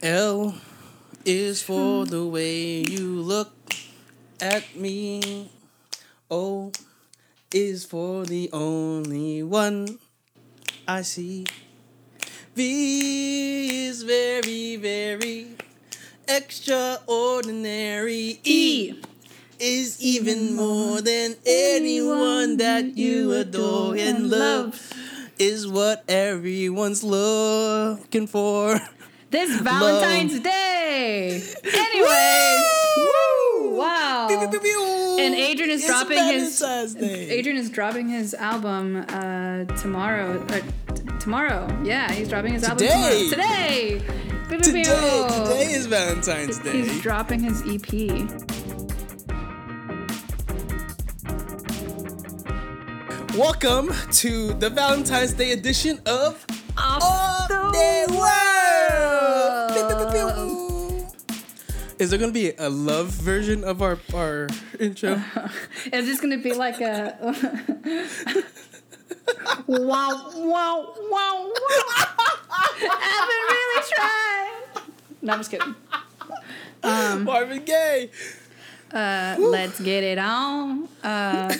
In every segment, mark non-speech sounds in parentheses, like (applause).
L is for the way you look at me. O is for the only one I see. V is very, very extraordinary. E is even more than anyone that you adore and love. Is what everyone's looking for. (laughs) This Valentine's Day. Anyways, woo! Wow. And Adrian is It's dropping his Day. Adrian is dropping his album uh, tomorrow. Uh, t- tomorrow, yeah, he's dropping his album Today. tomorrow. today. Today, today is Valentine's Day. He's dropping his EP. Welcome to the Valentine's Day edition of Off Of the the World. Is there gonna be a love version of our our intro? (laughs) It's just gonna be like a (laughs) wow, wow, wow, wow. Evan really tried. No, I'm just kidding. Marvin Gaye. Uh, let's get it on. Uh,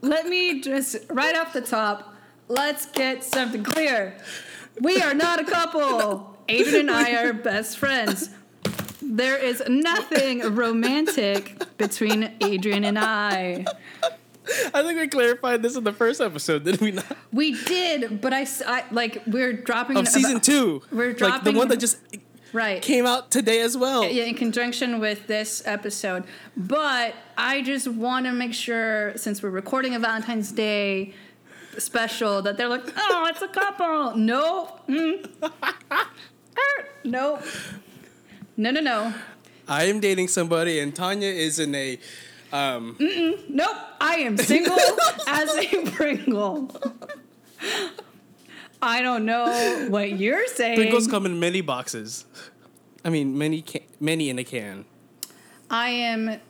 let me just right off the top. Let's get something clear. We are not a couple. Adrian and I are best friends. There is nothing romantic between Adrian and I. I think we clarified this in the first episode, did we not? We did, but I like we're dropping Of season two. We're Like the one that just right came out today as well. yeah, in conjunction with this episode. But I just want to make sure, since we're recording a Valentine's Day special, that they're like, oh, it's a couple. No, mm. (laughs) Er, no, no, no, no, I am dating somebody and Tanya is in a um nope. I am single (laughs) as a Pringle. I don't know what you're saying. Pringles come in many boxes. I mean many ca- many in a can. I am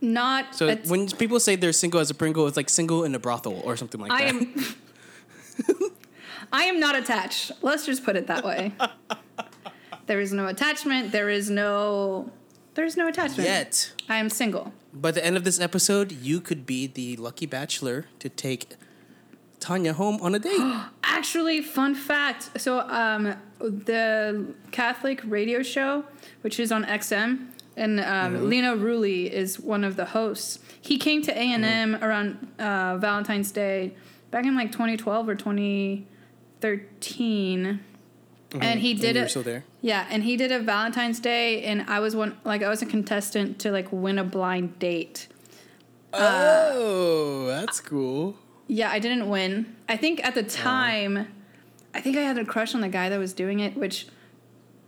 not. So a- when people say they're single as a Pringle, it's like single in a brothel or something like I that. am. (laughs) I am not attached. Let's just put it that way. (laughs) There is no attachment. There is no. There's no attachment. Yet. I am single. By the end of this episode, you could be the lucky bachelor to take Tanya home on a date. (gasps) (gasps) Actually, fun fact. So, um, the Catholic radio show, which is on XM, and um, Lino Rulli is one of the hosts. He came to A and M around uh, Valentine's Day back in like 2012 or 2013, and he did you it. there. Yeah, and he did a Valentine's Day, and I was one like I was a contestant to like win a blind date. oh, that's cool. Yeah, I didn't win. I think at the time, I think I had a crush on the guy that was doing it, which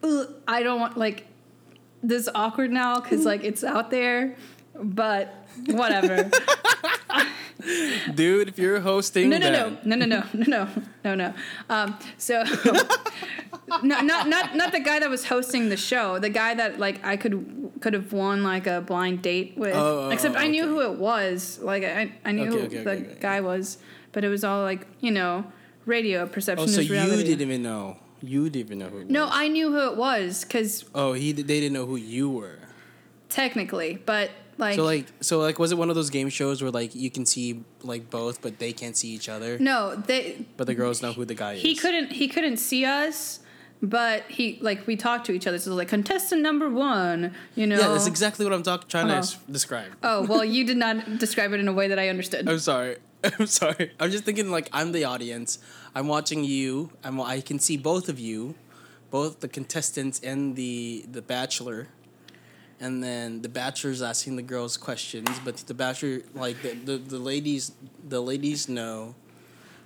ugh, I don't want. Like, this is awkward now because like it's out there, but whatever. (laughs) Dude, if you're hosting no, no, that, no, no, no, no, no, no, no. Um, so, (laughs) no, not not not the guy that was hosting the show. The guy that like I could could have won like a blind date with. Oh, oh, Except oh, I knew okay. who it was. Like I I knew Okay, who okay, the okay, okay. guy was, but it was all like you know, radio perception Oh, so is you didn't even know. You didn't even know who. It No, was. I knew who it was because Oh, he. They didn't know who you were. technically, but like, So like, so like, was it one of those game shows where like you can see like both, but they can't see each other, no, they but the girls know who the guy is? he couldn't he couldn't see us but he like we talked to each other so like contestant number one you know Yeah, that's exactly what I'm talk- trying to Uh-huh. s- describe. oh well you did not (laughs) describe it in a way that i understood I'm sorry. (laughs) I'm sorry. I'm just thinking like I'm the audience. I'm watching you. I'm. I can see both of you, both the contestants and the the bachelor. And then the bachelor's asking the girls questions, but the bachelor like the, the, the ladies the ladies know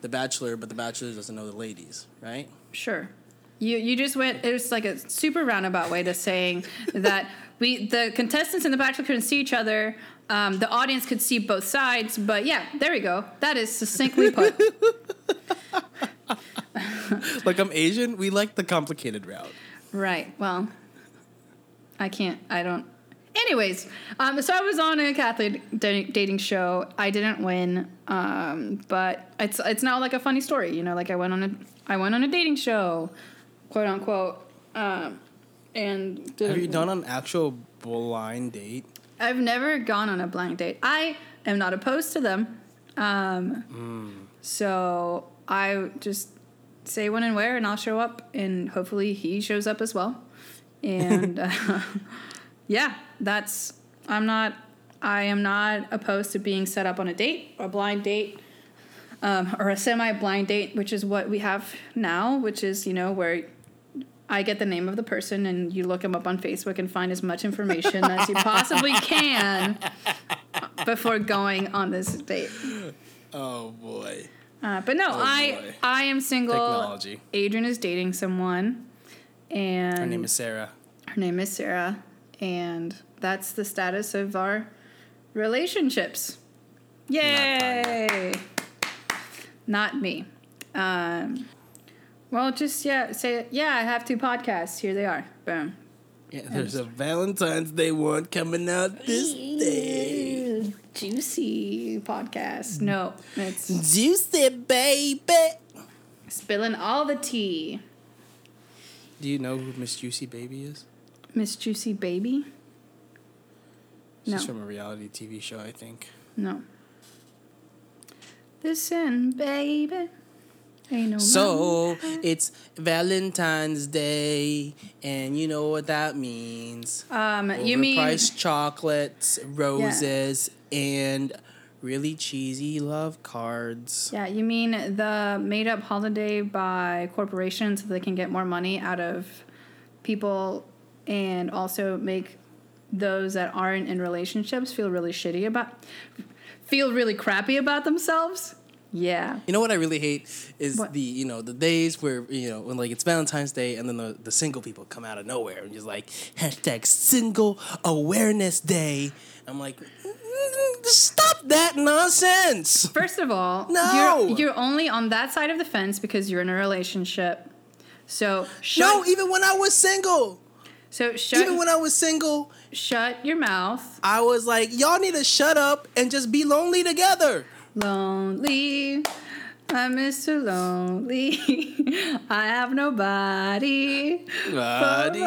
the bachelor, but the bachelor doesn't know the ladies, right? sure you you just went it was like a super roundabout way to saying that we the contestants in the bachelor couldn't see each other um, the audience could see both sides but yeah there we go that is succinctly put (laughs) Like I'm Asian, we like the complicated route. Right. Well, I can't. I don't. Anyways, um, so I was on a Catholic da- dating show. I didn't win, um, but it's it's now like a funny story. You know, like I went on a I went on a dating show, quote unquote. Um, and Have you done an actual blind date? I've never gone on a blind date. I am not opposed to them. Um, Hmm. So I just say when and where, and I'll show up, and hopefully he shows up as well. And (laughs) uh, yeah, that's. I'm not. I am not opposed to being set up on a date, a blind date, um, or a semi-blind date, which is what we have now. Which is you know where I get the name of the person and you look them up on Facebook and find as much information as you possibly can before going on this date. Oh boy. Uh, but no, Oh, I. I am single. Technology. Adrian is dating someone, and Her name is Sarah. her name is Sarah, and that's the status of our relationships. Yay! Not me. Um, well, just yeah, say yeah. I have two podcasts. Here they are. Boom. Yeah, there's a Valentine's Day one coming out this day. Juicy podcast. No, it's Juicy baby. spilling all the tea. Do you know who Miss Juicy Baby is? Miss Juicy Baby. She's No. from a reality TV show, I think. No. Listen, baby. No So it's Valentine's Day, and you know what that means. Um, you mean Overpriced chocolates, roses, and really cheesy love cards. yeah? You mean the made-up holiday by corporations so they can get more money out of people, and also make those that aren't in relationships feel really shitty about, feel really crappy about themselves. Yeah. You know what I really hate is What? the you know the days where you know when like it's Valentine's Day and then the, the single people come out of nowhere and just like hashtag Single Awareness Day. I'm like, "Mm, stop that nonsense. First of all, No! you're, you're only on that side of the fence because you're in a relationship. So shut. No, even when I was single, so shut. even when I was single, shut your mouth. I was like, y'all need to shut up and just be lonely together. Lonely. I'm Mr. Lonely. (laughs) I have nobody. Buddy.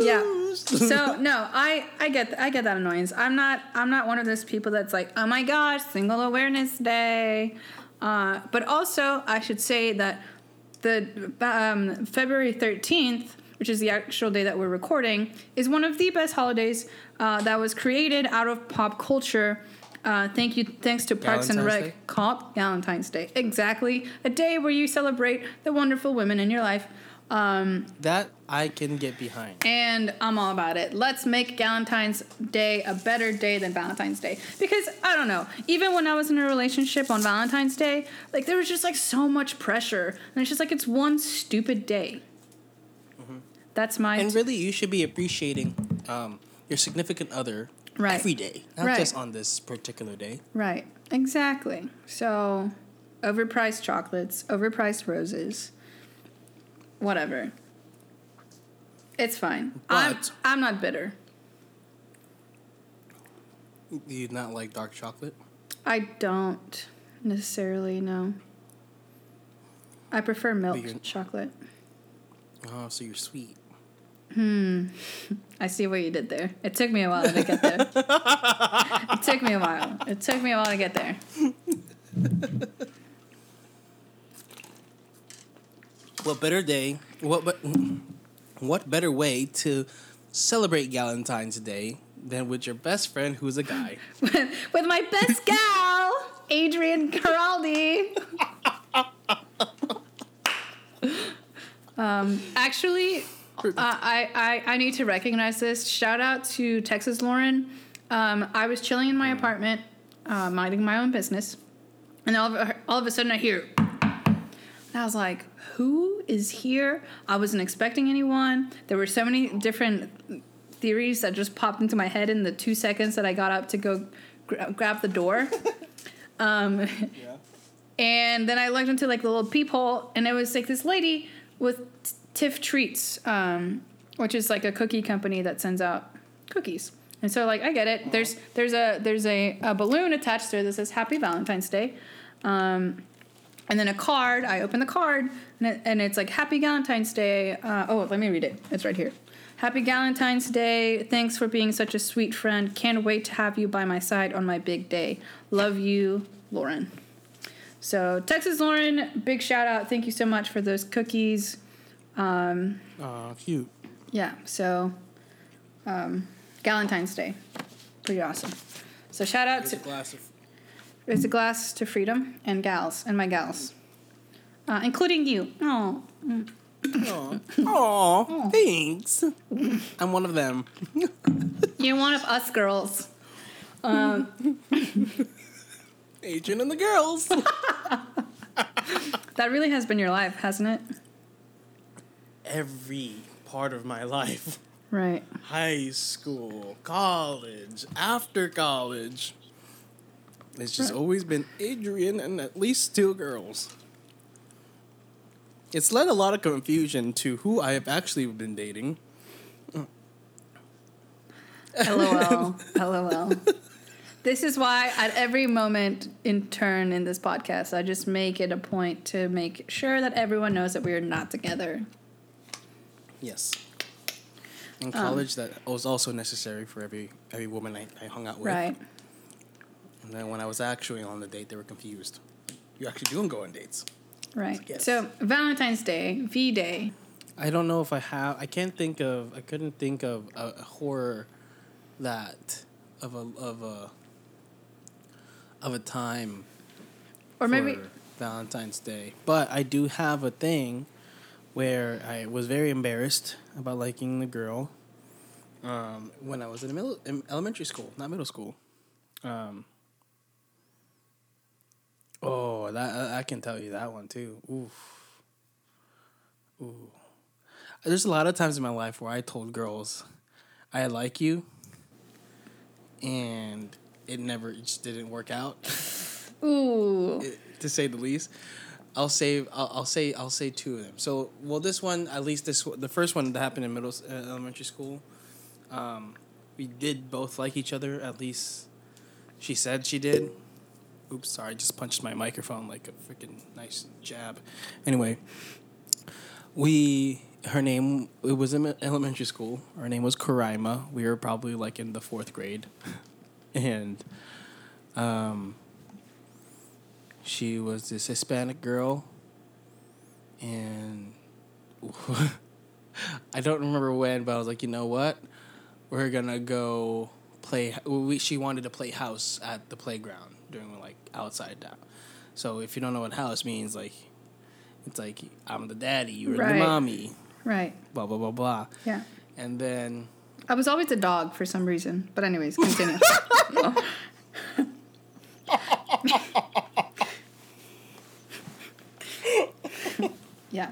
yeah. So (laughs) no, I I get I get that annoyance. I'm not I'm not one of those people that's like, oh my gosh, Single Awareness Day. Uh, but also, I should say that the um, February 13th, which is the actual day that we're recording, is one of the best holidays uh, that was created out of pop culture. Uh, thank you, thanks to Parks and Rec. Day? Called Galentine's Day, exactly a day where you celebrate the wonderful women in your life. Um, That I can get behind. and I'm all about it. Let's make Galentine's Day a better day than Valentine's Day. Because I don't know, even when I was in a relationship on Valentine's Day, like there was just like so much pressure. And it's just like it's one stupid day. That's my And really, you should be appreciating um, your significant other Right. every day, not Right. just on this particular day. Right. Exactly. So overpriced chocolates, overpriced roses. Whatever. It's fine. I'm I'm not bitter. Do you not like dark chocolate? I don't necessarily know. I prefer milk chocolate. Oh, so you're sweet. (laughs) I see what you did there. It took me a while to get there. (laughs) it took me a while. It took me a while to get there. What better day? What but what better way to celebrate Valentine's Day than with your best friend who's a guy? (laughs) With my best gal, Adrian Caraldi. um, actually, uh, I, I I need to recognize this. Shout out to Texas Lauren. Um, I was chilling in my apartment, uh, minding my own business, and all of, all of a sudden I hear. And I was like, who is here? I wasn't expecting anyone. There were so many different theories that just popped into my head in the two seconds that I got up to go gra- grab the door. (laughs) um, Yeah. and then I looked into like the little peephole, and it was like this lady with Tiff Treats, um, which is like a cookie company that sends out cookies. And so, like, I get it. There's there's a there's a, a balloon attached there that says Happy Valentine's Day. Um, and then a card. I open the card, and, it, and it's like Happy Valentine's Day. Uh, oh, let me read it. It's right here. Happy Valentine's Day. Thanks for being such a sweet friend. Can't wait to have you by my side on my big day. Love you, Lauren. So, Texas Lauren, big shout out. Thank you so much for those cookies. Um, Aw, cute. yeah, so um, Valentine's Day. Pretty awesome. So, shout out Here's to a glass of. There's a glass to freedom and gals and my gals, uh, including you. Oh, Aw, Aw, thanks. I'm one of them. you're one of us girls. Um, (laughs) Adrian and the girls. (laughs) that really has been your life, hasn't it? Every part of my life. Right. high school, college, after college. It's just Right. always been Adrian and at least two girls. It's led a lot of confusion to who I have actually been dating. LOL. LOL. (laughs) This is why at every moment in turn in this podcast, I just make it a point to make sure that everyone knows that we are not together. Yes. In um, college, that was also necessary for every every woman I, I hung out with. Right. And then when I was actually on the date, they were confused. You actually do go on dates. Right. Yes. So Valentine's Day, V Day. I don't know if I have. I can't think of. I couldn't think of a, a horror that of a of a of a time Or maybe for Valentine's Day. But I do have a thing where I was very embarrassed about liking the girl um, when I was in, middle, in elementary school, not middle school. Um, oh, that I- can tell you that one too. Oof. Ooh. There's a lot of times in my life where I told girls, "I like you," and it never it just didn't work out ooh. (laughs) to say the least. I'll say I'll, I'll say I'll say two of them. So well, this one at least this the first one that happened in middle uh, elementary school. Um, we did both like each other. At least she said she did. Oops, sorry, I just punched my microphone like a freaking nice jab. Anyway, we her name it was in elementary school. Her name was Karima. We were probably like in the fourth grade, (laughs) and um, she was this Hispanic girl, and (laughs) I don't remember when, but I was like, you know what, we're gonna go play. We she wanted to play house at the playground during like outside now. So if you don't know what house means, like it's like I'm the daddy, you're Right. the mommy, Right. blah blah blah blah, Yeah. and then I was always a dog for some reason. But anyways, (laughs) continue. (laughs) yeah.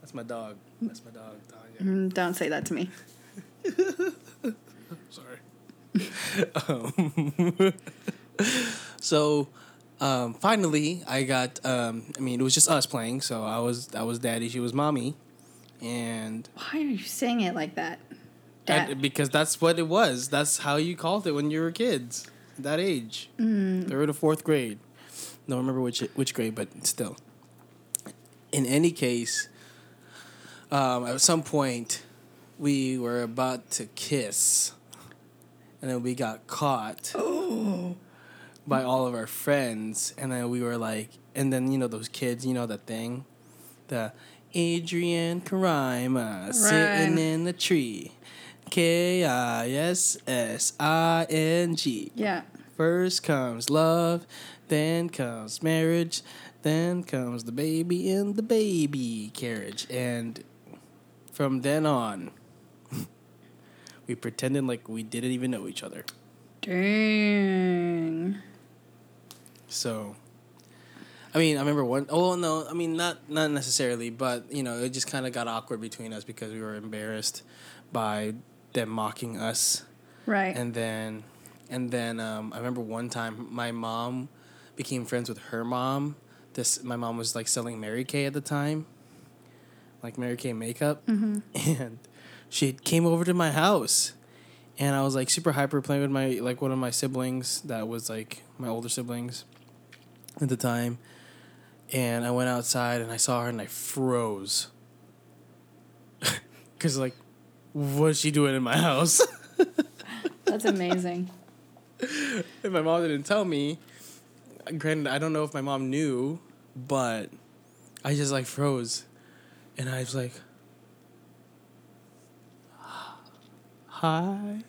that's my dog. That's my dog, Tanya. Mm, Don't say that to me. (laughs) Sorry. um, (laughs) so um, finally, I got. Um, I mean, it was just us playing. So I was I was daddy. She was mommy, and, Why are you saying it like that? Dad. and because that's what it was. That's how you called it when you were kids, that age, third or fourth grade. Don't remember which which grade, but still. In any case, um, at some point, we were about to kiss, and then we got caught by all of our friends, and then we were like, and then you know those kids, you know the thing, the Adrian Karima sitting in the tree, K I S S I N G. yeah. First comes love, then comes marriage, then comes the baby in the baby carriage. And from then on, (laughs) we pretended like we didn't even know each other. Dang. So, I mean, I remember one oh no, I mean, not, not necessarily, but, you know, it just kind of got awkward between us because we were embarrassed by them mocking us. Right. And then, and then um, I remember one time my mom became friends with her mom. This my mom was like selling Mary Kay at the time, like Mary Kay makeup, mm-hmm. (laughs) and she came over to my house, and I was like super hyper playing with my like one of my siblings that was like my older siblings, at the time, and I went outside and I saw her and I froze. (laughs) Cause like, what's she doing in my house? (laughs) That's amazing. if my mom didn't tell me, granted, I don't know if my mom knew, but I just like froze, and I was like, (gasps) "Hi,"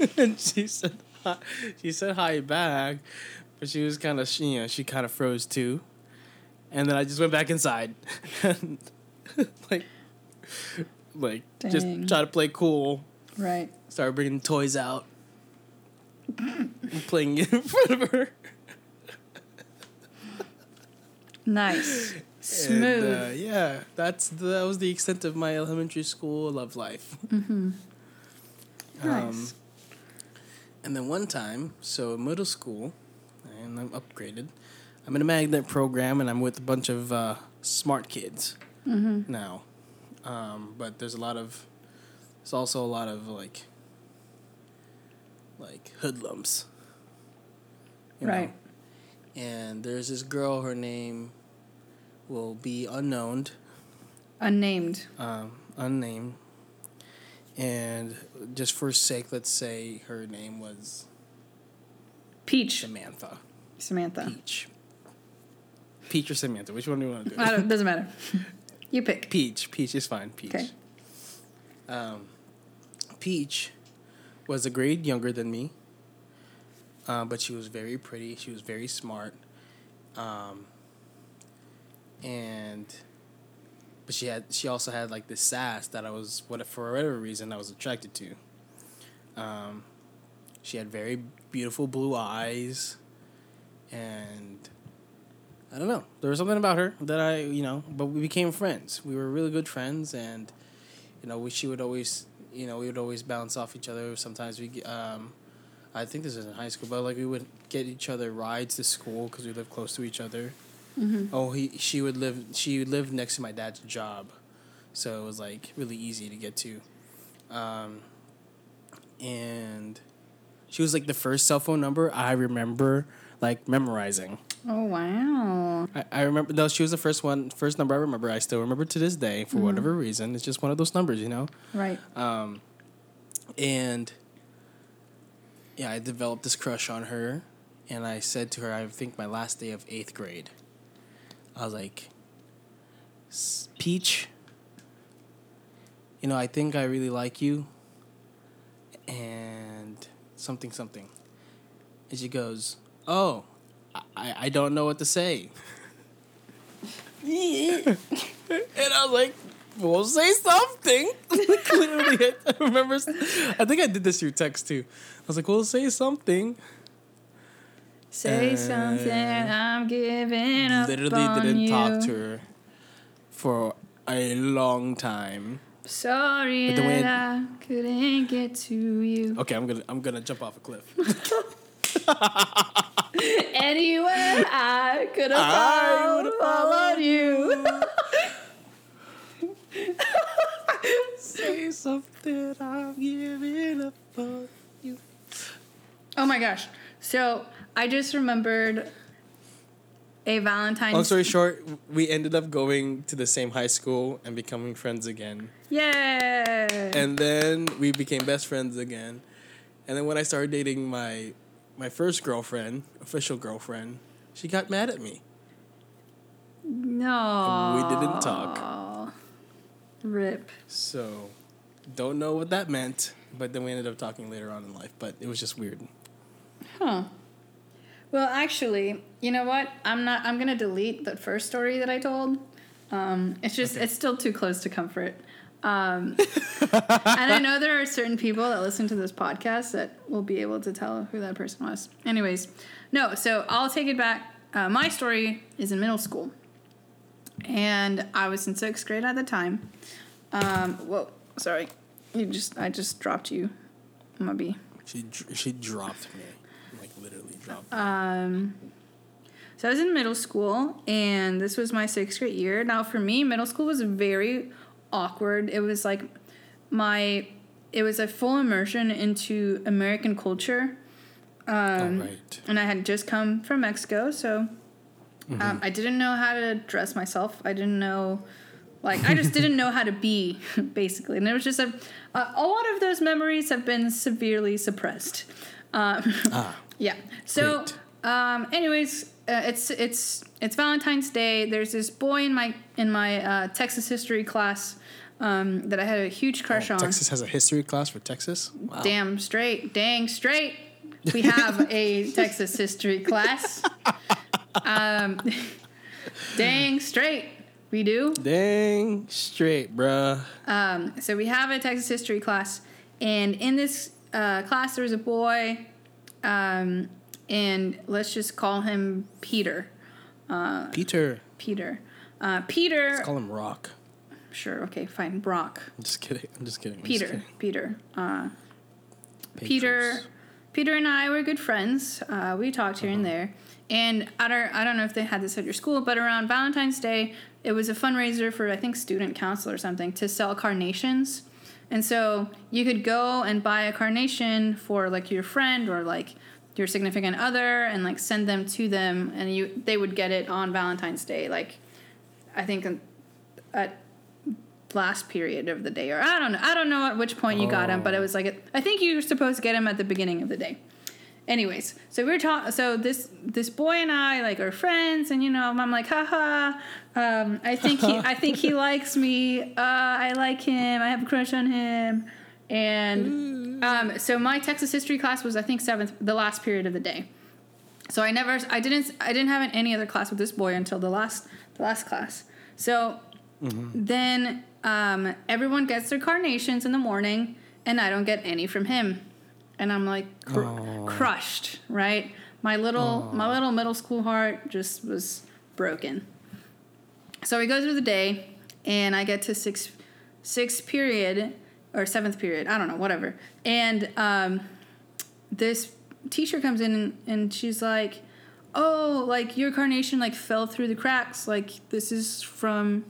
(laughs) and she said, hi. "She said hi back," but she was kind of, she, you know, she kind of froze too, and then I just went back inside, (laughs) and (laughs) like, like Dang. just try to play cool. Right. Started bringing toys out, and playing in front of her. Nice. (laughs) And, Smooth. uh, yeah, that's the, that was the extent of my elementary school love life. Um, nice. and then one time, so middle school, and I'm upgraded. I'm in a magnet program, and I'm with a bunch of uh, smart kids now. Um, but there's a lot of, there's also a lot of like, like hoodlums. you know? And there's this girl. Her name will be unknown. Unnamed. um, unnamed. And just for sake, let's say her name was Peach. Samantha. Samantha. Peach. Peach or Samantha? Which one do you want to do? I don't, doesn't matter. You pick. Peach. Peach is fine. Peach. Okay. Um, Peach was a grade younger than me, uh, but she was very pretty. She was very smart, um, and but she had she also had like this sass that I was what for whatever reason I was attracted to. Um, she had very beautiful blue eyes, and I don't know. There was something about her that I you know, but we became friends. We were really good friends, and you know, we, she would always, you know, we would always bounce off each other. Sometimes we, um, I think this is in high school, but like we would get each other rides to school because we lived close to each other. Oh, he, she would live, she would live next to my dad's job, so it was like really easy to get to. Um, and she was like the first cell phone number I remember like memorizing. Oh wow. I, I remember though she was the first one, first number I remember. I still remember to this day for whatever reason. It's just one of those numbers, you know. Right. Um, and yeah, I developed this crush on her, and I said to her, I think my last day of eighth grade, I was like, "S- Peach, you know, I think I really like you, and something, something. And she goes, Oh, I, I don't know what to say. (laughs) and I was like, We'll say something. (laughs) Literally, I remember. I think I did this through text too. I was like, well, say something. Say Uh, something. I'm giving up Literally on didn't you. talk to her for a long time. Sorry But that I couldn't get to you. Okay, I'm gonna I'm gonna jump off a cliff. (laughs) Anywhere I could have I followed, followed you. (laughs) say something. I'm giving up on. Oh my gosh. So I just remembered a Valentine's. Long story short, we ended up going to the same high school and becoming friends again. Yay! and then we became best friends again. And then when I started dating my my first girlfriend, official girlfriend, she got mad at me. no. we didn't talk. Rip. So, don't know what that meant, but then we ended up talking later on in life, but it was just weird. Huh. Well, actually, you know what? I'm not. I'm gonna delete the first story that I told. Um, it's just Okay. it's still too close to comfort. Um, and I know there are certain people that listen to this podcast that will be able to tell who that person was. Anyways, no. So I'll take it back. Uh, my story is in middle school, and I was in sixth grade at the time. Um, whoa, sorry, you just I just dropped you, Mubby. She she dropped me, like literally dropped. me. Um, so I was in middle school, and this was my sixth grade year. Now, for me, middle school was very awkward. It was like my, it was a full immersion into American culture. Um, All right. and I had just come from Mexico, so um, I didn't know how to dress myself. I didn't know, like, I just (laughs) didn't know how to be, (laughs) basically. And it was just a, a, a lot of those memories have been severely suppressed. Um, Ah, yeah. So, um, anyways, uh, it's it's it's Valentine's Day. There's this boy in my in my uh, Texas history class um, that I had a huge crush on. Oh, Texas has a history class for Texas. Wow. Damn straight, dang straight. We have a (laughs) Texas history class. Um, (laughs) dang straight, we do. Dang straight, bruh. Um, so we have a Texas history class, and in this uh, class there was a boy, um, and let's just call him Peter. Peter. Peter. Uh, Peter. Let's call him Rock. Sure. Okay. Fine. Brock. I'm just kidding. I'm just kidding. I'm just Peter. kidding. Peter. Uh, Peter. Peter and I were good friends. Uh, we talked here and there. And I don't, I don't know if they had this at your school, but around Valentine's Day, it was a fundraiser for, I think, student council or something to sell carnations. And so you could go and buy a carnation for like your friend or like your significant other and like send them to them and you they would get it on Valentine's Day like I think um, at last period of the day or I don't know I don't know at which point you got them but it was like I think you were supposed to get them at the beginning of the day. Anyways, so we're talking. So this this boy and I like are friends, and you know I'm like, haha. Um, I think he I think he (laughs) likes me. Uh, I like him. I have a crush on him. And um, so my Texas history class was I think seventh, the last period of the day. So I never, I didn't, I didn't have any other class with this boy until the last, the last class. So then um, everyone gets their carnations in the morning, and I don't get any from him, and I'm like cr- crushed, right? My little, my little middle school heart just was broken. So we go through the day, and I get to sixth, sixth period or seventh period, I don't know, whatever, and um, this teacher comes in and, and she's like, "Oh, like your carnation like fell through the cracks. Like this is from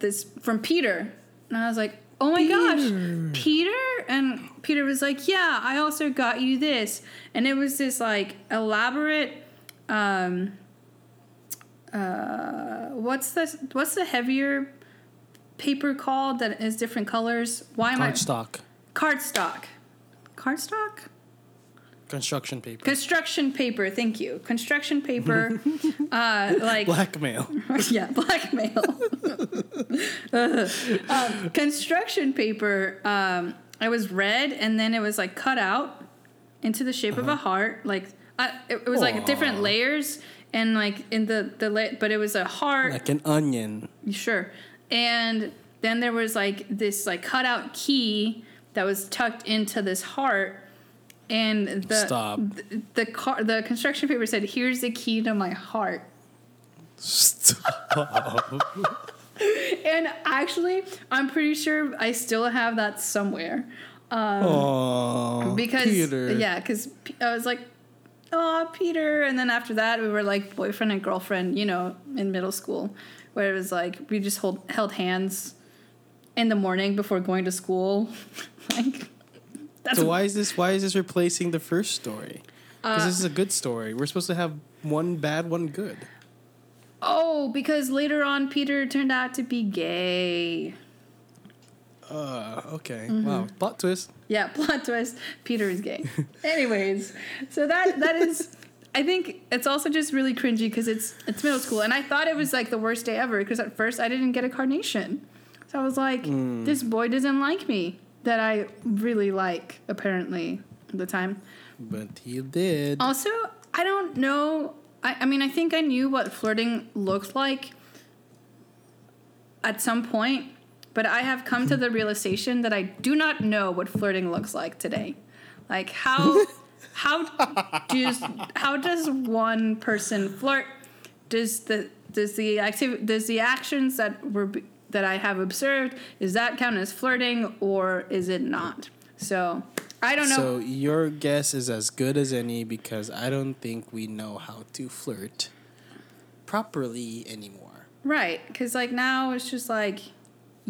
this from Peter." And I was like, "Oh my gosh, Peter!" And Peter was like, "Yeah, I also got you this." And it was this like elaborate um uh what's the what's the heavier paper called that is different colors? Why am I Cardstock. cardstock? Cardstock? Construction paper. Construction paper, thank you. Construction paper, (laughs) uh, like Blackmail. (laughs) yeah, blackmail. (laughs) um, construction paper. Um, it was red, and then it was like cut out into the shape of a heart. Like I, it, it was like different layers, and like in the the lit, but it was a heart. like an onion. Sure. And then there was like this like cutout key that was tucked into this heart. And the Stop. the, the car the construction paper said, "Here's the key to my heart." Stop. (laughs) And actually, I'm pretty sure I still have that somewhere. Um, Oh, because Peter. yeah, because I was like, "Oh, Peter," and then after that, we were like boyfriend and girlfriend, you know, in middle school, where it was like we just hold held hands in the morning before going to school, (laughs) like. That's So why is this? Why is this replacing the first story? Because Uh, this is a good story. We're supposed to have one bad, one good. oh, because later on Peter turned out to be gay. Uh, okay. Mm-hmm. Wow. Plot twist. Yeah, (laughs) plot twist. Peter is gay. Anyways, so that that is. I think it's also just really cringy because it's it's middle school, and I thought it was like the worst day ever because at first I didn't get a carnation, so I was like, this boy doesn't like me that I really like apparently at the time. But he did. Also, I don't know. I, I mean, I think I knew what flirting looked like at some point, but I have come to mm-hmm. the realization that I do not know what flirting looks like today. Like how (laughs) how does how does one person flirt? Does the does the activity does the actions that were b- that I have observed is that count as flirting or is it not? So I don't know. So your guess is as good as any because I don't think we know how to flirt properly anymore. Right, because like now it's just like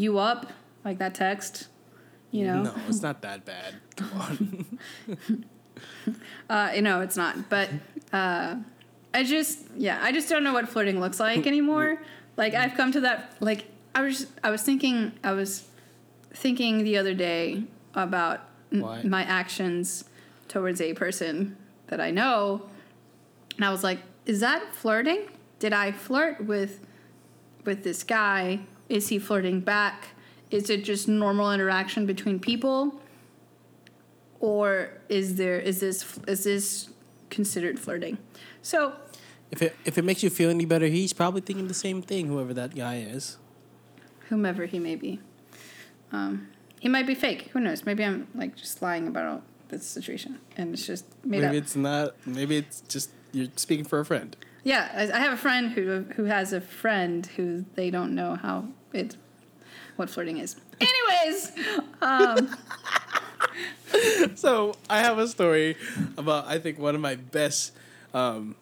you up, like that text, you know. No, it's not that bad. Come on. (laughs) Uh, you know, it's not. But uh, I just, yeah, I just don't know what flirting looks like anymore. Like I've come to that. Like I was, I was thinking, I was thinking the other day about Why? my actions towards a person that I know, and I was like, is that flirting? Did I flirt with with this guy? Is he flirting back? Is it just normal interaction between people? Or is there is this is this considered flirting? So If it if it makes you feel any better, he's probably thinking the same thing. Whoever that guy is. whomever he may be. Um, he might be fake. Who knows? Maybe I'm like just lying about this situation, and it's just made maybe up. it's not. Maybe it's just you're speaking for a friend. Yeah, I, I have a friend who who has a friend who they don't know how it what flirting is. Anyways, um, So I have a story about I think one of my best um,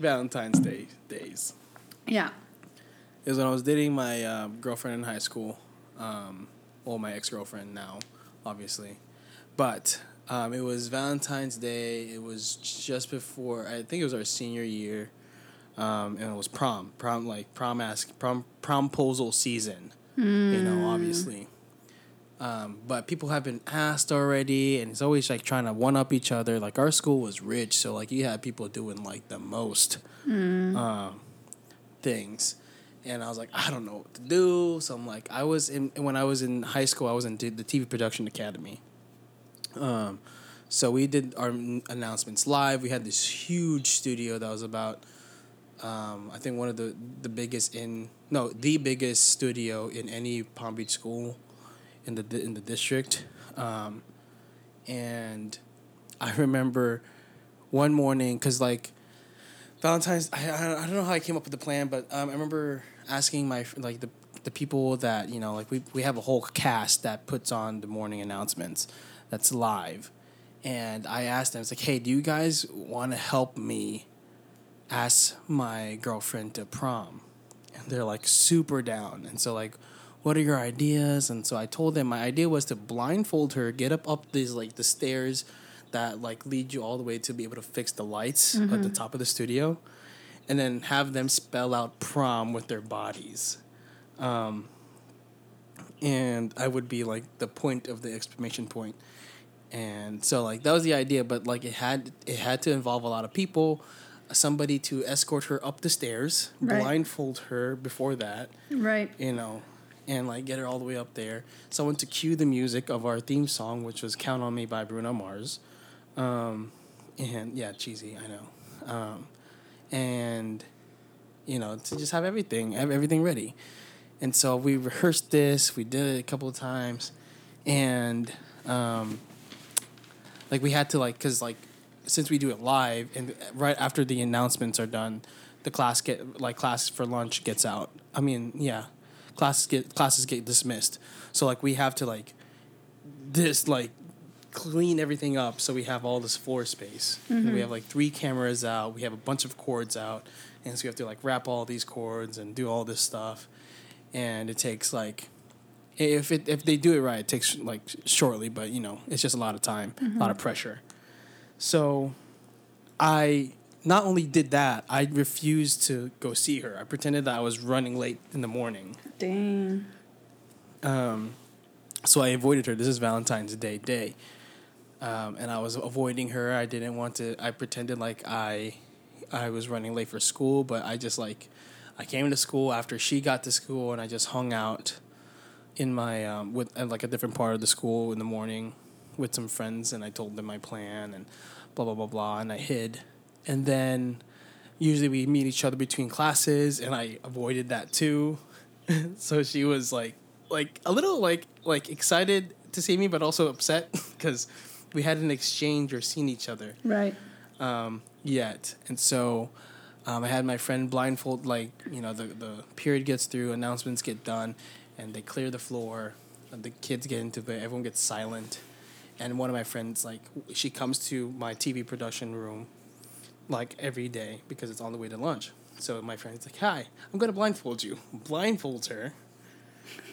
Valentine's Day days. yeah, is when I was dating my um, girlfriend in high school. Um, well, my ex girlfriend now, obviously. But um, it was Valentine's Day. It was just before, I think it was our senior year. Um, and it was prom. Prom, like prom ask, prom, promposal season. You know, obviously. Um, but people have been asked already, and it's always like trying to one up each other. Like our school was rich, so like you had people doing like the most um, things, and I was like, I don't know what to do. So I'm like, I was in when I was in high school, I was in the TV production academy. Um, so we did our announcements live. We had this huge studio that was about, um, I think one of the the biggest in no the biggest studio in any Palm Beach school, in the in the district, um, and I remember one morning because like Valentine's I, I don't know how I came up with the plan, but um, I remember asking my like the the people that you know like we we have a whole cast that puts on the morning announcements that's live, and I asked them it's like hey do you guys want to help me ask my girlfriend to prom, and they're like super down, and so like. What are your ideas? And so I told them my idea was to blindfold her, get up up these like the stairs that like lead you all the way to be able to fix the lights at the top of the studio, and then have them spell out prom with their bodies. Um, and I would be like the point of the exclamation point. And so like that was the idea, but like it had it had to involve a lot of people, somebody to escort her up the stairs, Right. blindfold her before that, right. you know, and like get her all the way up there. Someone to cue the music of our theme song, which was "Count on Me" by Bruno Mars, um, and yeah, cheesy, I know, um, and you know to just have everything, have everything ready. And so we rehearsed this. We did it a couple of times, and um, like we had to like because like since we do it live and right after the announcements are done, the class get like class for lunch gets out. I mean, yeah, classes get classes get dismissed. So like we have to like this like clean everything up so we have all this floor space. And we have like three cameras out. We have a bunch of cords out, and so we have to like wrap all these cords and do all this stuff. And it takes like if it if they do it right, it takes like shortly, but you know it's just a lot of time, a lot mm-hmm. of pressure. So, I not only did that, I refused to go see her. I pretended that I was running late in the morning. Dang. Um, so I avoided her. This is Valentine's Day day, um, and I was avoiding her. I didn't want to. I pretended like I, I was running late for school, but I just like, I came to school after she got to school, and I just hung out, in my um, with like a different part of the school in the morning, with some friends, and I told them my plan and, blah blah blah blah, and I hid, and then, usually we meet each other between classes, and I avoided that too, (laughs) so she was like like a little like like excited to see me but also upset (laughs) because we hadn't exchanged or seen each other Right. um, yet. And so um, i had my friend blindfold like you know the, the period gets through announcements get done and they clear the floor and the kids get into bed everyone gets silent and one of my friends like she comes to my tv production room like every day because it's on the way to lunch so my friend's like hi i'm gonna blindfold you blindfolds her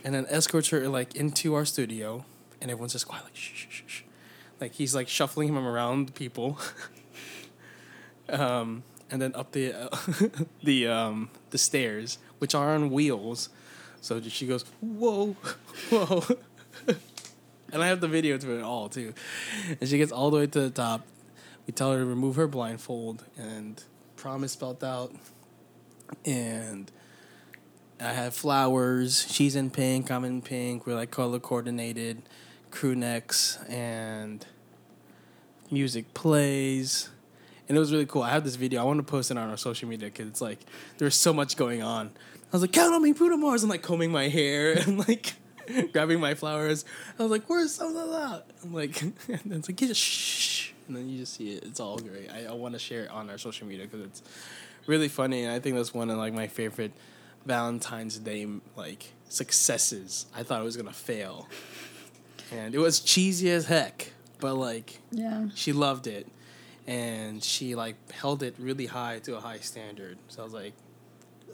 and then escorts her like into our studio, and everyone's just quiet, like shh, shh, shh, shh. like he's like shuffling him around people. (laughs) um, and then up the uh, (laughs) the um the stairs, which are on wheels. So she goes, whoa, (laughs) whoa. And I have the video to it all too. And she gets all the way to the top. We tell her to remove her blindfold and prom is spelled out. And I have flowers. She's in pink. I'm in pink. We're like color coordinated, crew necks, and music plays. And it was really cool. I have this video. I want to post it on our social media because it's like there's so much going on. I was like, count on me, Bruno Mars. I'm like combing my hair (laughs) and like (laughs) grabbing my flowers. I was like, where's some of that? I'm like, (laughs) and it's like, just shh. And then you just see it. It's all great. I, I want to share it on our social media because it's really funny. And I think that's one of like my favorite Valentine's Day like successes. I thought it was gonna fail, and it was cheesy as heck. But like, Yeah. she loved it, and she like held it really high to a high standard. So I was like,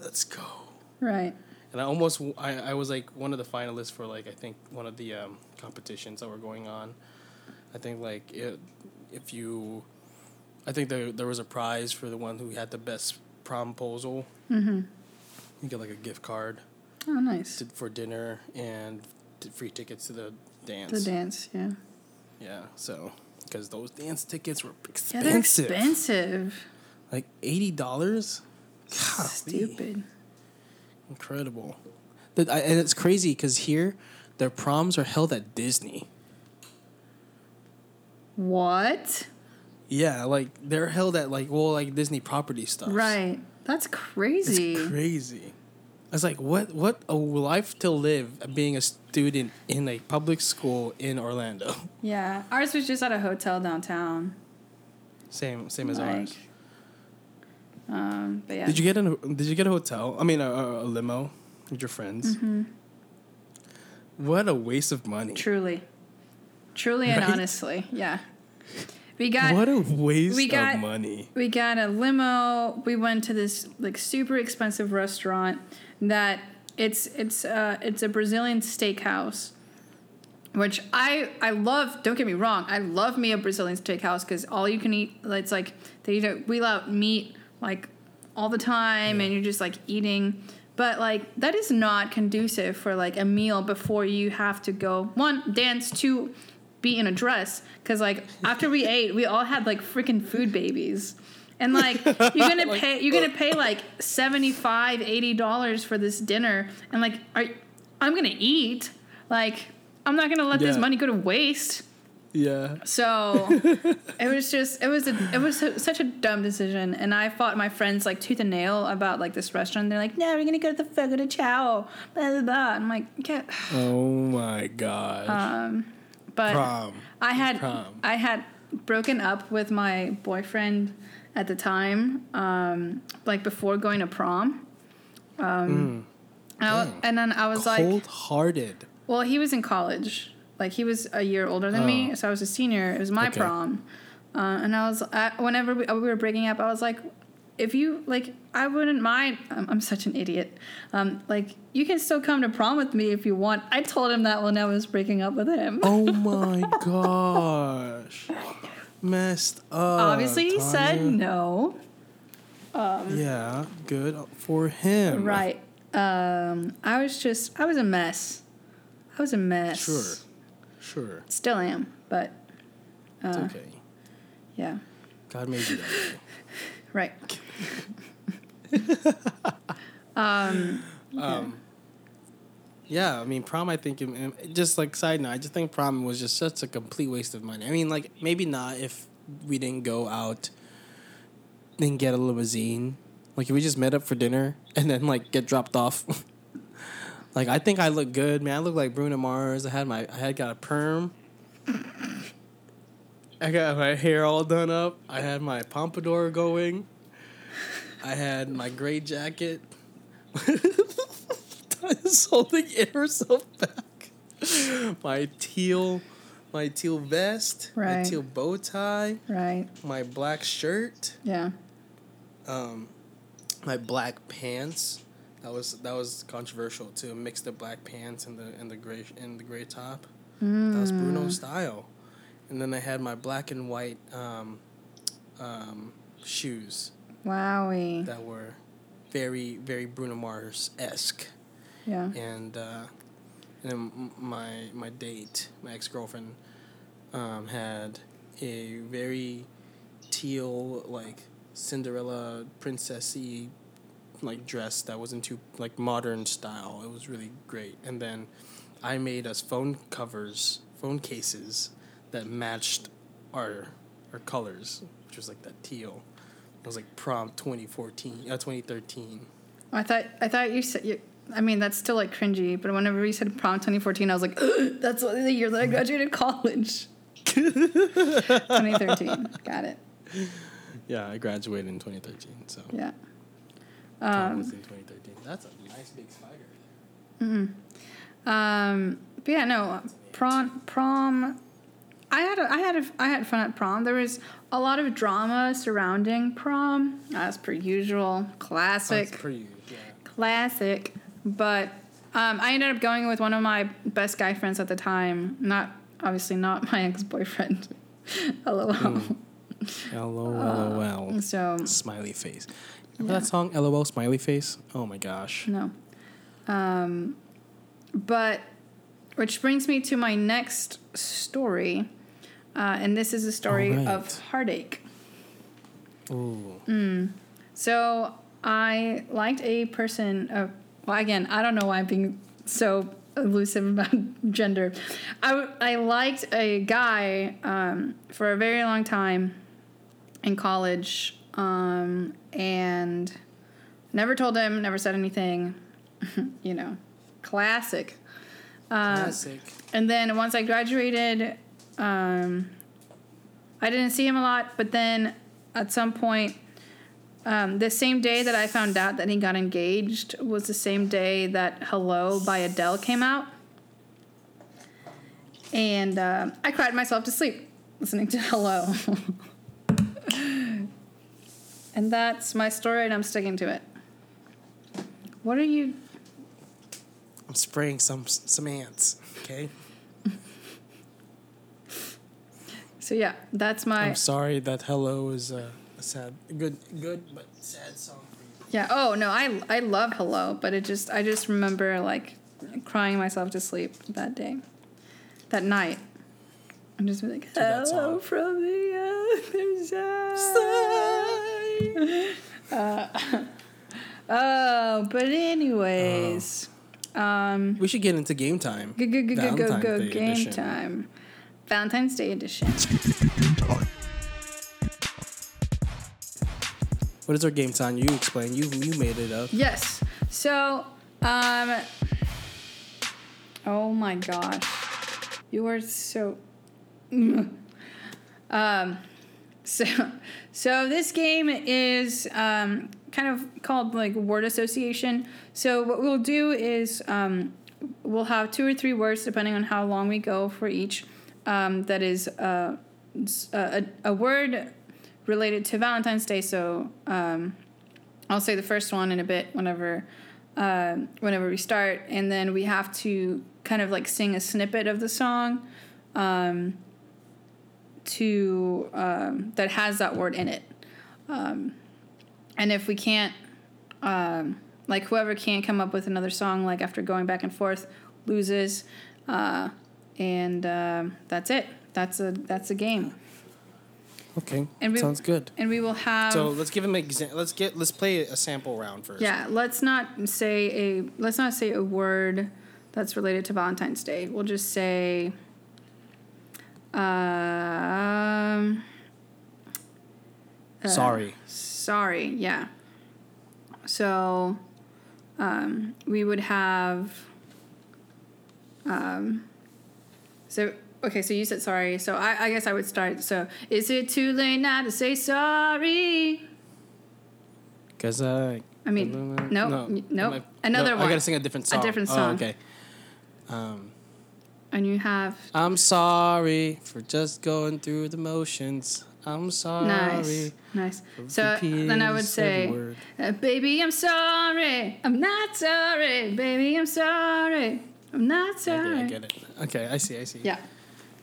let's go. Right. And I almost I, I was like one of the finalists for like I think one of the um, competitions that were going on. I think like it, if you, I think there there was a prize for the one who had the best promposal. Mm-hmm. You get like a gift card Oh, nice. to, for dinner and t- free tickets to the dance. The dance, yeah. Yeah, so because those dance tickets were Yeah, expensive. they're expensive. Like eighty dollars. Stupid. Incredible. The, I, and it's crazy because here, their proms are held at Disney. What? Yeah, like they're held at like well like Disney property stuff. Right. That's crazy. It's crazy. I was like, what what a life to live being a student in a public school in Orlando. yeah. Ours was just at a hotel downtown. Same same as Like, ours. Um, but yeah. Did you get a Did you get a hotel? I mean, a, a, limo with your friends. Mm-hmm. What a waste of money! Truly. Truly and honestly, yeah. We got what a waste we got- of money. we got a limo. We went to this like super expensive restaurant that it's it's uh it's a Brazilian steakhouse. Which I I love. Don't get me wrong. I love me a Brazilian steakhouse because all you can eat. It's like they don't wheel out meat like all the time, and you're just like eating. But like that is not conducive for like a meal before you have to go one dance, two be in a dress. Because like after we (laughs) ate, we all had like freaking food babies. And like you're gonna (laughs) Like, pay you're gonna oh. pay like 75 80 dollars for this dinner and like are I'm gonna eat like I'm not gonna let this money go to waste. Yeah. So it was just it was a, it was a, such a dumb decision, and I fought my friends like tooth and nail about like this restaurant. They're like, "No, we're gonna go to the Fogo de Chao," blah blah blah. And I'm like, "Yeah," Oh my gosh. um, but Prom. I had Prom. I had broken up with my boyfriend at the time, um, like before going to prom. Um, and, I and then I was like, Cold hearted. well, he was in college. Like he was a year older than me, Oh. so I was a senior. It was my Okay. prom, uh, and I was I, whenever we, we were breaking up, I was like, if you like, I wouldn't mind. I'm, I'm such an idiot. Um, like you can still come to prom with me if you want. I told him that when I was breaking up with him. Oh (laughs) my gosh. Messed up. Obviously, he said Tanya. no. Yeah, good for him. Right. Um, I was just I was a mess. I was a mess. Sure. Sure. Still am, but It's uh, okay. yeah. God made you that way. (laughs) Right. (laughs) um, Um, yeah, I mean, prom. I think just like side note, I just think prom was just such a complete waste of money. I mean, like maybe not if we didn't go out, then get a limousine. Like if we just met up for dinner and then like get dropped off. Like I think I look good, man. I look like Bruno Mars. I had my I had got a perm. I got my hair all done up. I had my pompadour going. I had my gray jacket. (laughs) Tanya's holding it herself back. My teal, my teal vest, my teal bow tie, right. my black shirt, Yeah. um, my black pants. That was that was controversial to mix the black pants and the and the gray and the gray top. That was Bruno's style, and then I had my black and white um, um, shoes Wowie. that were very very Bruno Mars esque, Yeah. and uh, and then my my date, my ex girlfriend, um, had a very teal like Cinderella princessy like dress that was into like modern style. It was really great. And then I made us phone covers, phone cases that matched our our colors, which was like that teal. It was like prom 2014, uh, 2013. I thought I thought you said you, I mean that's still like cringy, but whenever you said prom 2014, I was like, that's the year that I graduated college. (laughs) 2013. Got it. Yeah, I graduated in 2013, so Yeah. Um, was in 2013. That's a nice big spider. Mm Um, but yeah, no, prom, prom. I had a, I had a, I had fun at prom. There was a lot of drama surrounding prom, as per usual. Classic, That's pretty, yeah. classic. But um, I ended up going with one of my best guy friends at the time. Not obviously not my (laughs) ex boyfriend. LOL. (laughs) LOL, LOL. So Smiley face. Remember that song, LOL Smiley Face? Oh my gosh. No. Um, but which brings me to my next story, uh, and this is a story right. of heartache. Ooh. So I liked a person. Uh, well, again, I don't know why I'm being so elusive about (laughs) gender. I, I liked a guy um, for a very long time in college, um, and never told him, never said anything. (laughs) you know, classic. Uh, Classic. and then once I graduated, um, I didn't see him a lot. But then at some point, um, the same day that I found out that he got engaged was the same day that "Hello" by Adele came out, and uh, I cried myself to sleep listening to "Hello." (laughs) and that's my story, and I'm sticking to it. What are you? I'm spraying some some ants. Okay. So yeah, that's my. I'm sorry that "Hello" is a, a sad, good, good but sad song. Yeah. Oh no, I I love Hello, but it just I just remember like crying myself to sleep that day, that night. I'm just like hello from the other side. Uh, (laughs) oh, but anyways, um, We should get into game time. go go go go go go Day game edition. time, Valentine's Day edition. What is our game time? You explain. You you made it up. Yes. So, um, oh my gosh, you are so. (laughs) Um, so, so this game is um, kind of called like word association. So what we'll do is um, we'll have two or three words depending on how long we go for each. Um, that is uh, a, a, a word related to Valentine's Day. So um, I'll say the first one in a bit whenever uh, whenever we start, and then we have to kind of like sing a snippet of the song um, to um, that has that word in it. Um, and if we can't, um, like whoever can't come up with another song, like after going back and forth, loses, uh, and um that's it. That's a that's a game. Okay. And we- Sounds good. And we will have. So let's give him an example. Let's get let's play a sample round first. Yeah, let's not say a let's not say a word that's related to Valentine's Day. We'll just say um Sorry. sorry, yeah. So um we would have um so okay, so you said sorry. So I, I guess I would start. So is it too late now to say sorry? Cause I. I mean, (laughs) no, n- nope. Am Another no, one. I gotta sing a different song. A song. different Oh, song. okay. Um, And you have I'm sorry for just going through the motions. I'm sorry. Nice, nice. So then I would say, uh, "Baby, I'm sorry. I'm not sorry. Baby, I'm sorry. I'm not sorry." Okay, I get it. Okay, I see. I see. Yeah.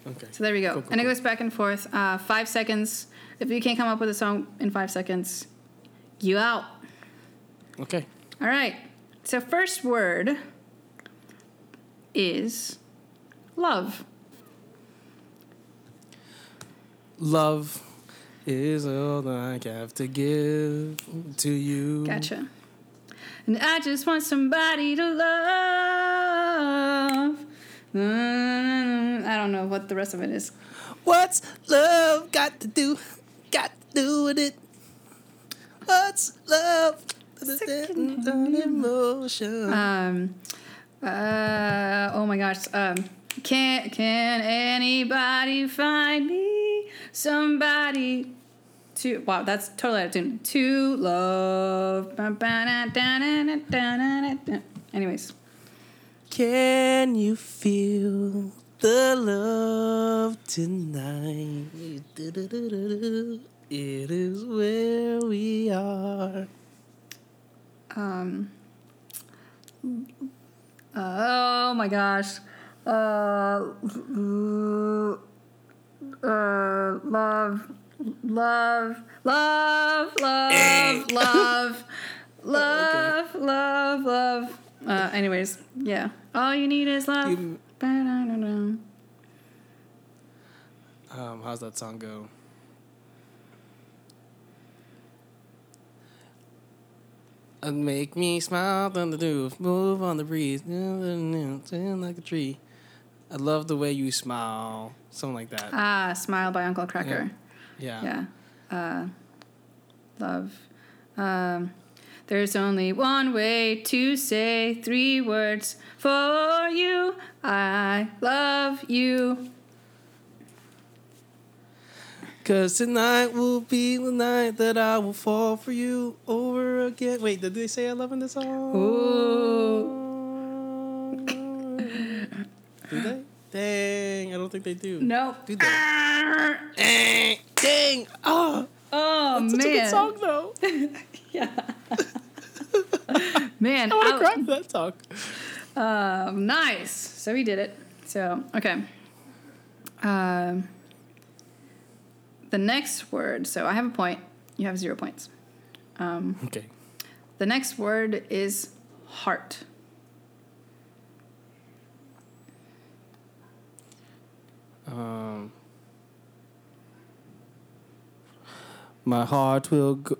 Okay. So there we go. Cool, cool, and it goes back and forth. Uh, five seconds. If you can't come up with a song in five seconds, you out. Okay. All right. So first word is love. Love is all I have to give to you. Gotcha. And I just want somebody to love. Mm, I don't know what the rest of it is. What's love got to do? Got to do with it. What's love? Emotion. Um, uh, oh my gosh. Um, can can anybody find me somebody to? Wow, that's totally out of tune. To love. Anyways, Can you feel the love tonight? It is where we are. um, oh my gosh. Uh, uh, love, love, love, love, love, love, love, love. Uh, anyways, yeah. All you need is love. You- Um, how's that song go? Make me smile on the roof, move on the breeze, like a tree. I love the way you smile, something like that. Ah, Smile by Uncle Kracker. Yeah. Yeah. Uh, love. Um, there's only one way to say three words for you. I love you. Cause tonight will be the night that I will fall for you over again. Wait, did they say I love in the song? Ooh. Do they? Dang, I don't think they do. Nope. Do they? (laughs) Ah! Dang. Oh, Oh such a good song though. (laughs) Yeah. (laughs) man, I want to cry to that song. Um, nice. So we did it. So okay. Um, the next word. So I have a point. You have zero points. Um, Okay. the next word is heart. Um, my heart will go.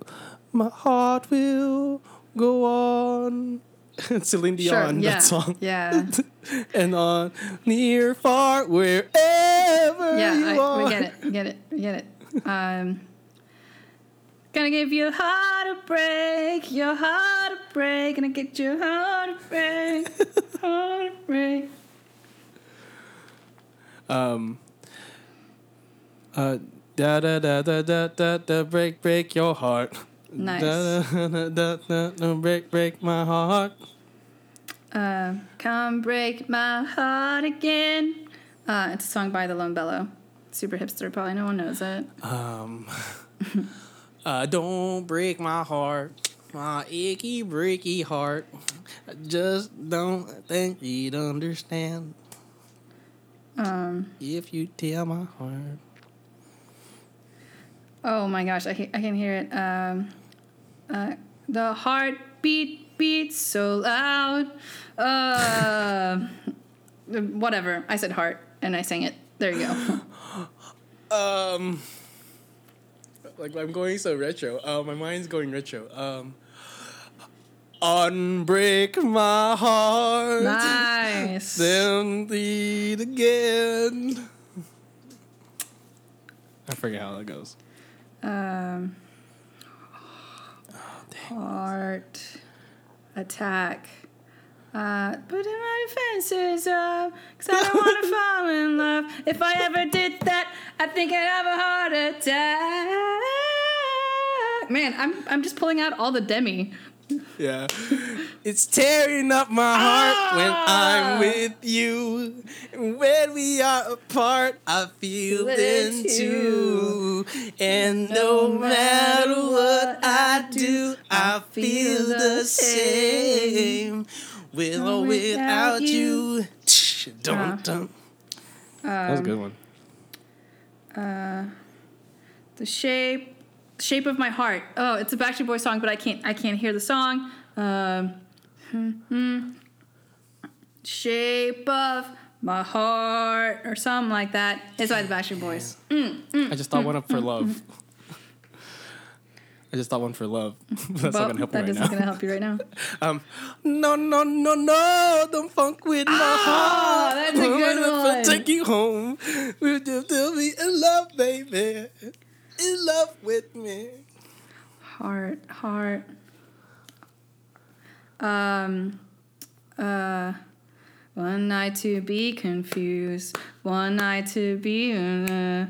My heart will go on. (laughs) Celine Dion, yeah. that song. Yeah. (laughs) and on near, far, wherever Yeah. you I, are. we get it. We get it. We get it. Um, gonna give your heart a break. Your heart a break. Gonna get your heart a break. (laughs) heart a break. Um. Uh. Da da da da da da da break break your heart. Nice. Da, da, da, da, da, da, break break my heart. Uh, come break my heart again. Uh, it's a song by the Lone Bellow. Super hipster, probably no one knows it. Um. uh, don't break my heart, my icky breaky heart. I just don't think you'd understand Um, if you tear my heart. oh my gosh, I can, I can hear it. Um, uh, the heartbeat beats so loud. Uh, (laughs) whatever. I said heart and I sang it. There you go. (laughs) Um, like I'm going so retro. Uh, my mind's going retro. Um, unbreak my heart, nice. then lead again. I forget how that goes. Um, heart attack. Uh, putting my defenses up, cause I don't wanna (laughs) fall in love. If I ever did that, I think I'd have a heart attack. Man, I'm I'm just pulling out all the demi. (laughs) Yeah, it's tearing up my heart when Ah! I'm with you. And when we are apart, I feel Feel it then too. And no matter what I do, I feel the same. With or without you. Dun, Ah. dun. That was a good one. uh, the shape, shape of my heart. Oh, it's a Backstreet Boys song, but I can't, I can't hear the song. Um, hmm, hmm. shape of my heart, or something like that. It's by the Backstreet Boys. I just thought one up for love. (laughs) I just thought one for love. (laughs) That's not gonna help me that right isn't now. gonna help you right now. (laughs) Um, no, no, no, no, don't funk with my Ah, heart. that's a good one. Take you home. We'll just still be in love, baby. In love with me. Heart, heart. Um, uh, one night to be confused, one night to be. Uh.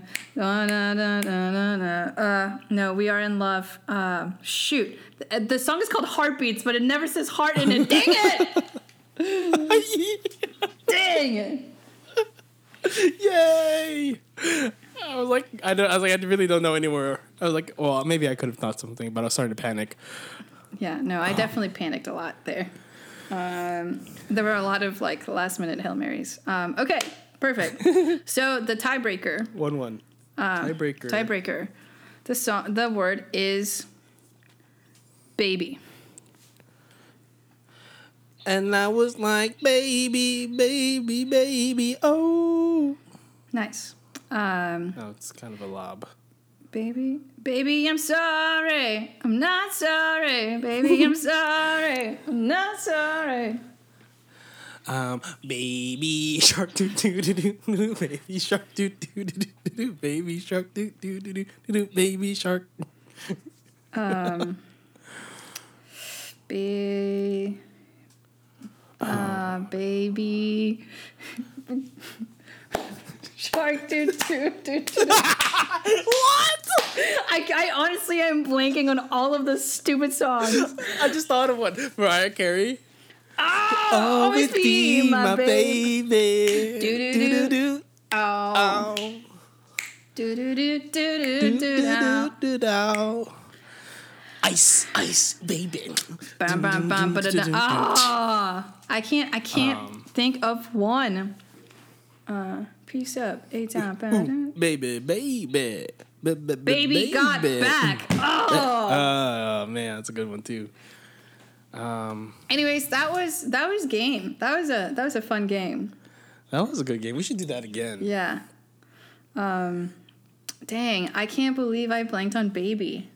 Uh, no, we are in love. Uh, shoot, the, the song is called Heartbeats, but it never says heart in it. Dang it! (laughs) Dang it! Yay! I was like, I, don't, I was like, I really don't know anywhere. I was like, well, maybe I could have thought something, but I was starting to panic. Yeah, no, I definitely panicked a lot there. Um, there were a lot of like last minute Hail Marys. Um, okay, perfect. (laughs) so the tiebreaker, One one. Tiebreaker. tiebreaker, the song, the word is baby. And I was like, baby, baby, baby, oh. Nice. Um, No, it's kind of a lob. baby, baby, I'm sorry. I'm not sorry. Baby, I'm sorry. I'm not sorry. Um, baby shark doo doo doo doo doo, baby shark doo doo doo doo doo, baby shark doo doo doo doo doo, baby shark. Um, be, uh, baby. Shark doo doo doo doo. what? I, I honestly am blanking on all of the stupid songs. I just thought of one. Mariah Carey. Oh, always be my, baby. baby. Doo doo Doo doo. doo doo. Oh, doo doo doo doo Doo doo doo now. doo doo. Ice, ice, baby. Bam bam bam ba da da. Ah, I can't I can't Um. think of one. Uh, peace up, eight time. Baby, baby. Ba- ba- ba- Baby got back. (laughs) Oh. Oh man, that's a good one too. Um, Anyways, that was that was game. That was a that was a fun game. that was a good game. We should do that again. Yeah. Um, dang, I can't believe I blanked on baby.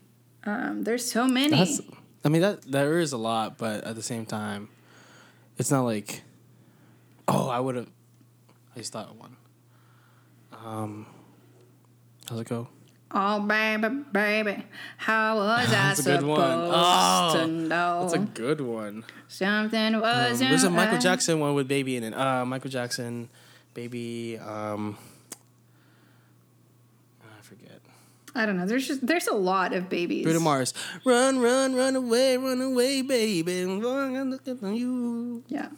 Um, there's so many. That's, I mean that there is a lot, but at the same time, it's not like, oh, I would have. I just thought of one. Um, how's it go? oh baby, baby, how was (laughs) I That's a good supposed one. Oh, to know That's a good one. something Um, wasn't there's a Michael? Jackson one with baby in it. Uh, Michael Jackson, baby. Um, I forget. I don't know. There's just there's a lot of babies. Bruno Mars. Run, run, run away, run away, baby. Look at you. Yeah.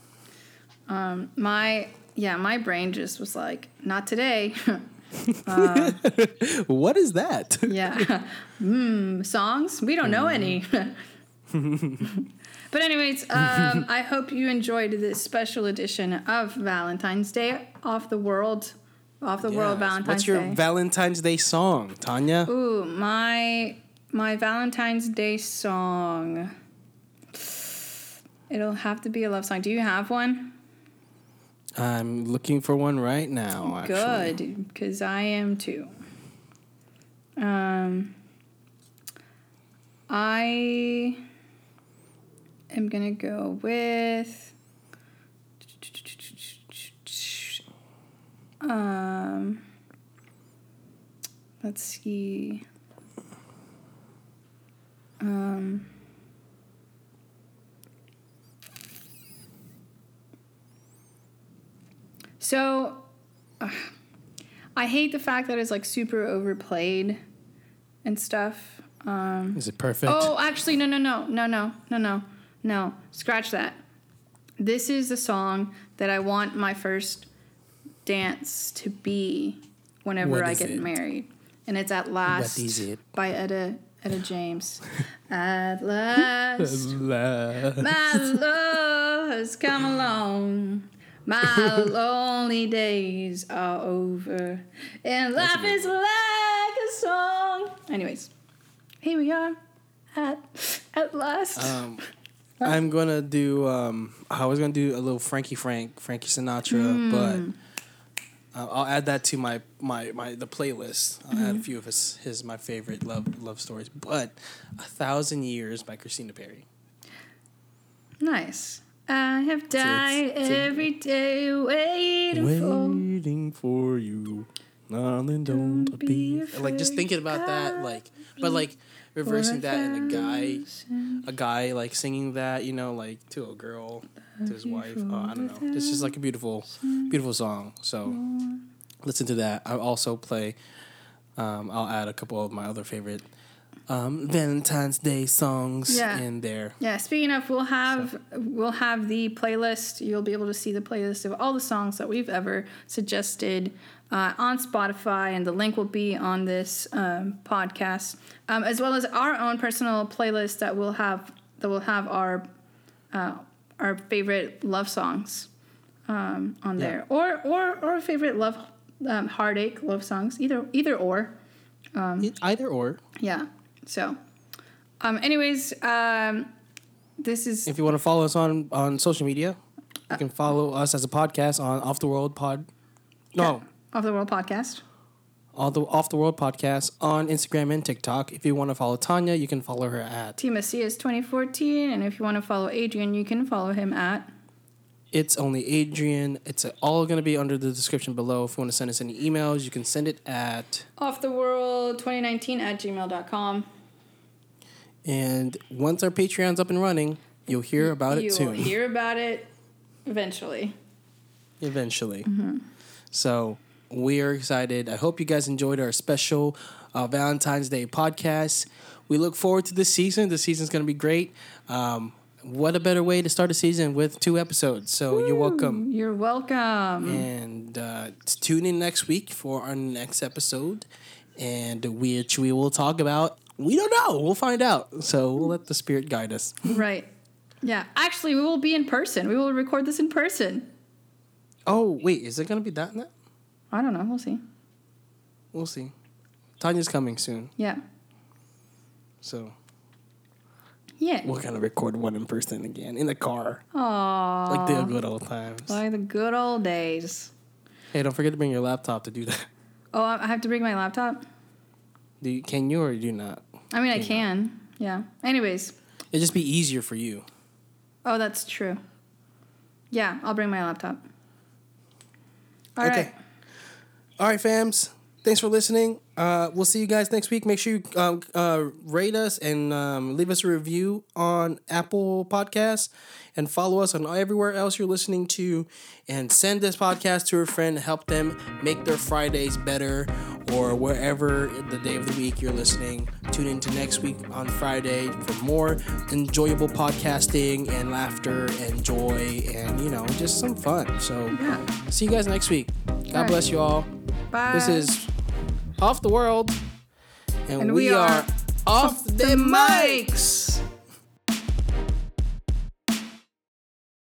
Um, my yeah, my brain just was like, not today. (laughs) (laughs) What is that? yeah. (laughs) mm, songs? We don't know any. but anyways, um, I hope you enjoyed this special edition of Valentine's Day off the world, off the world Yes. Valentine's What's your Day. Valentine's Day song, Tanya? Ooh, my my Valentine's Day song. It'll have to be a love song. Do you have one? I'm looking for one right now. Actually. Good, because I am too. Um, I am gonna go with. Um, let's see. Um. So, ugh, I hate the fact that it's like super overplayed and stuff. Um, Is it perfect? oh, actually, no, no, no, no, no, no, no, no. Scratch that. This is the song that I want my first dance to be whenever What I get it? married, and it's at last by Etta Etta James. (laughs) at last. La- My love has come along. My lonely days are over, and life is like a song. Anyways, here we are at at last. Um, (laughs) I'm gonna do. Um, I was gonna do a little Frankie Frank, Frankie Sinatra, but uh, I'll add that to my my my the playlist. I'll add a few of his his my favorite love love stories. But a thousand years by Christina Perri. nice. I have died it's a- every day waiting for. Waiting for you, darling, don't, Don't be. be Like just thinking about that, like, but like reversing that and a guy, a guy like singing that, you know, like to a girl, to his wife. Oh, I don't know. It's just like a beautiful, beautiful song. So listen to that. I also play. Um, I'll add a couple of my other favorite um, Valentine's Day songs Yeah. in there. Yeah, speaking of, we'll have we'll have the playlist. You'll be able to see the playlist of all the songs that we've ever suggested uh, on Spotify, and the link will be on this um, podcast, um, as well as our own personal playlist that will have that will have our uh, our favorite love songs um, on Yeah. there, or or or favorite love um, heartache love songs, either either or. Either or. Yeah. So, um, anyways, um, this is If you want to follow us on on social media, you can follow us as a podcast on Off the World Pod. No, Off the World Podcast. all the Off the World podcast on Instagram and TikTok. If you want to follow Tanya, you can follow her at Team is 2014. And if you want to follow Adrian, you can follow him at. It's Only Adrian. It's all going to be under the description below. If you want to send us any emails, you can send it at. Off the World 2019 at gmail.com. And once our Patreon's up and running, you'll hear about you it soon. You'll hear about it eventually. eventually. Mm-hmm. So we are excited. I hope you guys enjoyed our special uh, Valentine's Day podcast. We look forward to this season. The season's going to be great. Um, what a better way to start a season with two episodes. So you're welcome. You're welcome. And uh, tune in next week for our next episode, and which we will talk about. We don't know. We'll find out. So we'll let the spirit guide us. Right. Yeah. Actually, we will be in person. We will record this in person. Oh wait, is it gonna be that? Now? I don't know. We'll see. We'll see. Tanya's coming soon, Yeah. so Yeah. we're gonna record one in person again in the car, Aww. like the good old times. Like the good old days. Hey, don't forget to bring your laptop to do that. Oh, I have to bring my laptop? Do you, can you or do you not? I mean, I can. Yeah. Anyways. It'd just be easier for you. Oh, that's true. Yeah, I'll bring my laptop. All right. Okay. All right, fams. Thanks for listening. Uh, we'll see you guys next week. Make sure you um, uh, rate us and um, leave us a review on Apple Podcasts and follow us on everywhere else you're listening to. And send this podcast to a friend. Help them make their Fridays better or wherever the day of the week you're listening. Tune in to next week on Friday for more enjoyable podcasting and laughter and joy and, you know, just some fun. So, Yeah. see you guys next week. God right. bless you all. Bye. This is Off the World, and, And we, we are, are off the mics.